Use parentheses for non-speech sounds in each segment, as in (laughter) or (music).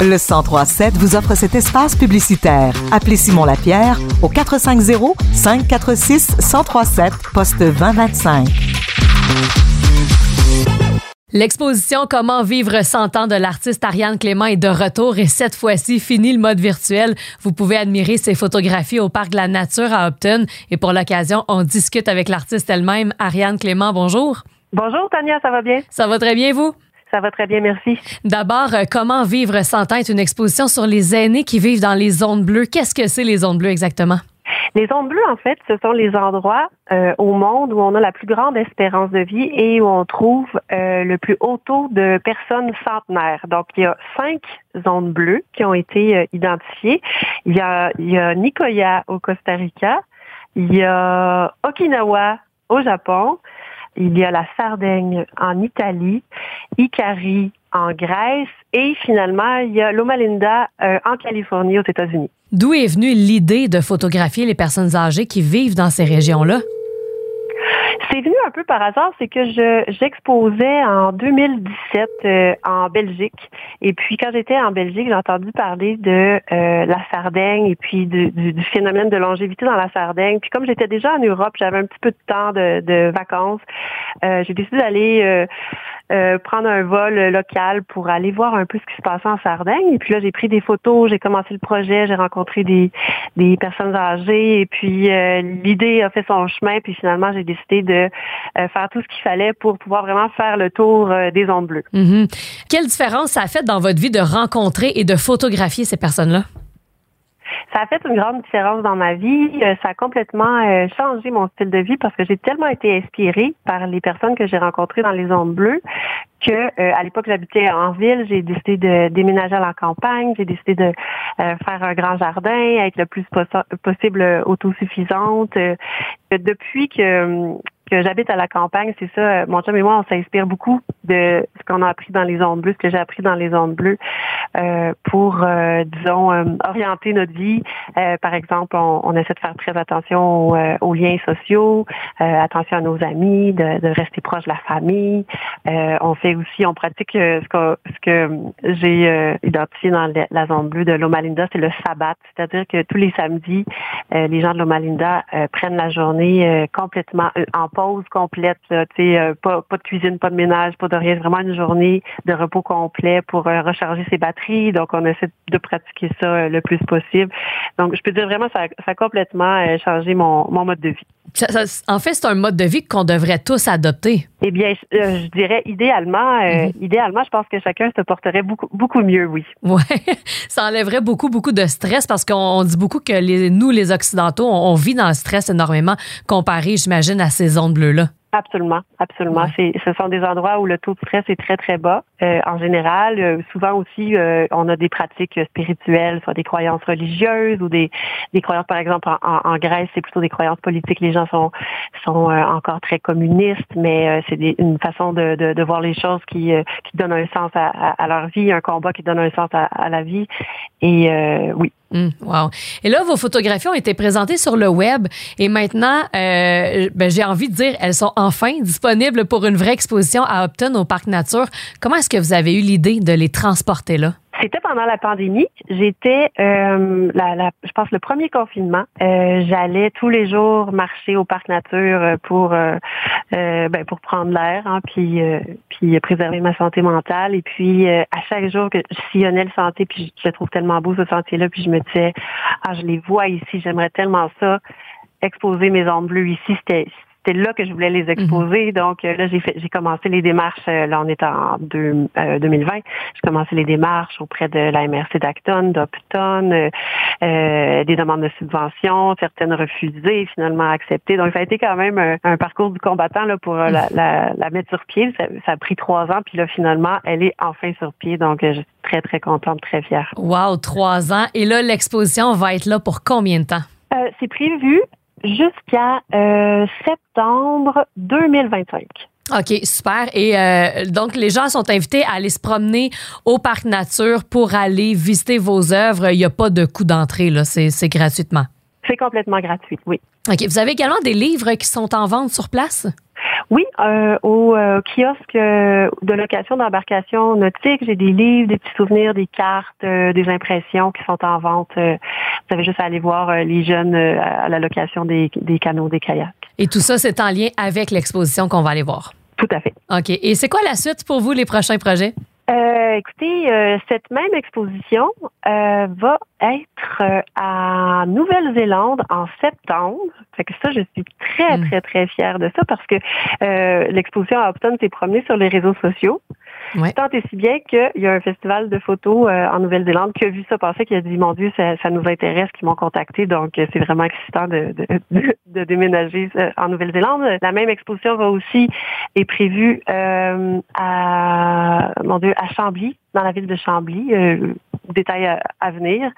Le 1037 vous offre cet espace publicitaire. Appelez Simon Lapierre au 450 546 1037 poste 2025. L'exposition Comment vivre 100 ans de l'artiste Ariane Clément est de retour et cette fois-ci, fini le mode virtuel. Vous pouvez admirer ses photographies au Parc de la Nature à Upton. Et pour l'occasion, on discute avec l'artiste elle-même, Ariane Clément. Bonjour. Bonjour, Tania, ça va bien? Ça va très bien, vous? Ça va très bien, merci. D'abord, euh, Comment vivre 100 ans est une exposition sur les aînés qui vivent dans les zones bleues? Qu'est-ce que c'est les zones bleues exactement? Les zones bleues, en fait, ce sont les endroits euh, au monde où on a la plus grande espérance de vie et où on trouve euh, le plus haut taux de personnes centenaires. Donc, il y a cinq zones bleues qui ont été identifiées. Il y, a, il y a Nicoya au Costa Rica, il y a Okinawa au Japon, il y a la Sardaigne en Italie, Ikari en Grèce et finalement, il y a Loma Linda euh, en Californie aux États-Unis. D'où est venue l'idée de photographier les personnes âgées qui vivent dans ces régions-là? C'est venu un peu par hasard, c'est que je j'exposais en 2017 euh, en Belgique. Et puis quand j'étais en Belgique, j'ai entendu parler de euh, la Sardaigne et puis du, phénomène de longévité dans la Sardaigne. Puis comme j'étais déjà en Europe, j'avais un petit peu de temps de, vacances. Euh, j'ai décidé d'aller prendre un vol local pour aller voir un peu ce qui se passait en Sardaigne. Et puis là, j'ai pris des photos, j'ai commencé le projet, j'ai rencontré des, des personnes âgées et puis l'idée a fait son chemin. Puis finalement, j'ai décidé de faire tout ce qu'il fallait pour pouvoir vraiment faire le tour des ondes bleues. Mm-hmm. Quelle différence ça a fait dans votre vie de rencontrer et de photographier ces personnes-là? ça a fait une grande différence dans ma vie. Euh, ça a complètement euh, changé mon style de vie parce que j'ai tellement été inspirée par les personnes que j'ai rencontrées dans les zones bleues que euh, à l'époque j'habitais en ville, j'ai décidé de déménager à la campagne, j'ai décidé de faire un grand jardin, être le plus possible autosuffisante. depuis que que j'habite à la campagne, c'est ça. Mon chum et moi, on s'inspire beaucoup de ce qu'on a appris dans les ondes bleues, ce que j'ai appris dans les ondes bleues, euh, pour, euh, disons, euh, orienter notre vie. par exemple, on, essaie de faire très attention aux, liens sociaux, attention à nos amis, de, rester proche de la famille. On fait aussi, on pratique ce que, ce que j'ai identifié dans la zone bleue de Loma Linda, c'est le sabbat, c'est-à-dire que tous les samedis, les gens de Loma Linda prennent la journée complètement en pause complète, sais, pas, pas de cuisine, pas de ménage, pas de rien, vraiment une journée de repos complet pour recharger ses batteries donc, on essaie de pratiquer ça euh, le plus possible. Donc, je peux dire vraiment, ça, ça a complètement euh, changé mon, mode de vie. En fait, c'est un mode de vie qu'on devrait tous adopter. Eh bien, je, euh, dirais idéalement, mhm. idéalement, je pense que chacun se porterait beaucoup, beaucoup mieux, oui. Oui, (laughs) ça enlèverait beaucoup, beaucoup de stress parce qu'on dit beaucoup que les, nous, les Occidentaux, on, vit dans le stress énormément comparé, j'imagine, à ces zones bleues-là. Absolument, absolument. C'est, ce sont des endroits où le taux de stress est très très bas. Euh, en général, euh, souvent aussi, euh, on a des pratiques spirituelles, soit des croyances religieuses ou des, des croyances, par exemple, en, en, Grèce, c'est plutôt des croyances politiques. Les gens sont sont encore très communistes, mais c'est une façon de, de, de, voir les choses qui qui donnent un sens à, à, leur vie, un combat qui donne un sens à, à la vie. Et oui, Hum, wow. Et là, vos photographies ont été présentées sur le web et maintenant, euh, ben, j'ai envie de dire, elles sont enfin disponibles pour une vraie exposition à Upton au Parc Nature. Comment que vous avez eu l'idée de les transporter là? C'était pendant la pandémie. J'étais, euh, la, je pense, le premier confinement. Euh, j'allais tous les jours marcher au parc nature euh, pour, euh, ben, pour prendre l'air, hein, puis, puis préserver ma santé mentale. Et puis à chaque jour que je sillonnais le santé, puis je, le trouve tellement beau ce sentier-là, puis je me disais, ah, je les vois ici, j'aimerais tellement ça exposer mes ondes bleues ici. C'était c'était là que je voulais les exposer. Mhm. Donc euh, là, j'ai fait, j'ai commencé les démarches. Euh, là, on est en 2020. Euh, j'ai commencé les démarches auprès de la MRC d'Acton, d'Upton, des demandes de subventions, certaines refusées, finalement acceptées. Donc, ça a été quand même un, parcours du combattant là pour la, la, mettre sur pied. Ça, ça, a pris trois ans, puis là, finalement, elle est enfin sur pied. Donc, je suis très, très contente, très fière. Wow, trois ans. Et là, l'exposition va être là pour combien de temps? c'est prévu jusqu'à euh, septembre 2025. OK, super. Et euh, donc, les gens sont invités à aller se promener au parc nature pour aller visiter vos œuvres. Il n'y a pas de coût d'entrée, là. C'est gratuitement. C'est complètement gratuit, oui. OK. Vous avez également des livres qui sont en vente sur place? Oui, euh, au euh, kiosque euh, de location d'embarcation nautique, j'ai des livres, des petits souvenirs, des cartes, des impressions qui sont en vente. vous avez juste à aller voir les jeunes à la location des, des canaux, des kayaks. Et tout ça, c'est en lien avec l'exposition qu'on va aller voir. Tout à fait. OK. Et c'est quoi la suite pour vous, les prochains projets? Euh, écoutez, euh, cette même exposition euh, va être à Nouvelle-Zélande en septembre. Fait que ça, je suis très, hmm. très, très fière de ça parce que l'exposition à Upton s'est promenée sur les réseaux sociaux. Tant et si bien qu'il y a un festival de photos en Nouvelle-Zélande qui a vu ça passer, qui a dit, mon Dieu, ça, ça nous intéresse, qui m'ont contacté. Donc, c'est vraiment excitant de, de, (laughs) de, déménager en Nouvelle-Zélande. La même exposition va aussi, est prévue à, mon Dieu, à Chambly, dans la ville de Chambly. Euh, détails à, venir.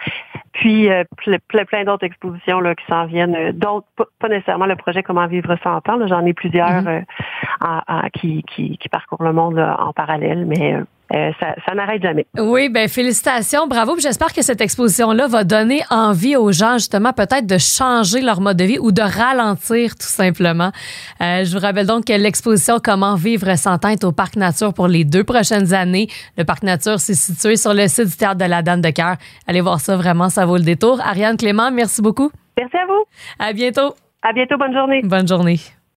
Puis euh, plein, d'autres expositions là, qui s'en viennent. Euh, d'autres, pas, nécessairement le projet Comment vivre sans temps. J'en ai plusieurs mm-hmm. qui, qui, qui, parcourent le monde en parallèle, mais euh, ça, n'arrête jamais. Oui, ben félicitations, bravo. J'espère que cette exposition-là va donner envie aux gens justement peut-être de changer leur mode de vie ou de ralentir tout simplement. Euh, je vous rappelle donc que l'exposition Comment vivre sans est au Parc Nature pour les deux prochaines années. Le Parc Nature, c'est situé sur le site du Théâtre de la Dame de Cœur. Allez voir ça, vraiment, ça vaut le détour. Ariane Clément, merci beaucoup. Merci à vous. À bientôt. À bientôt, bonne journée. Bonne journée.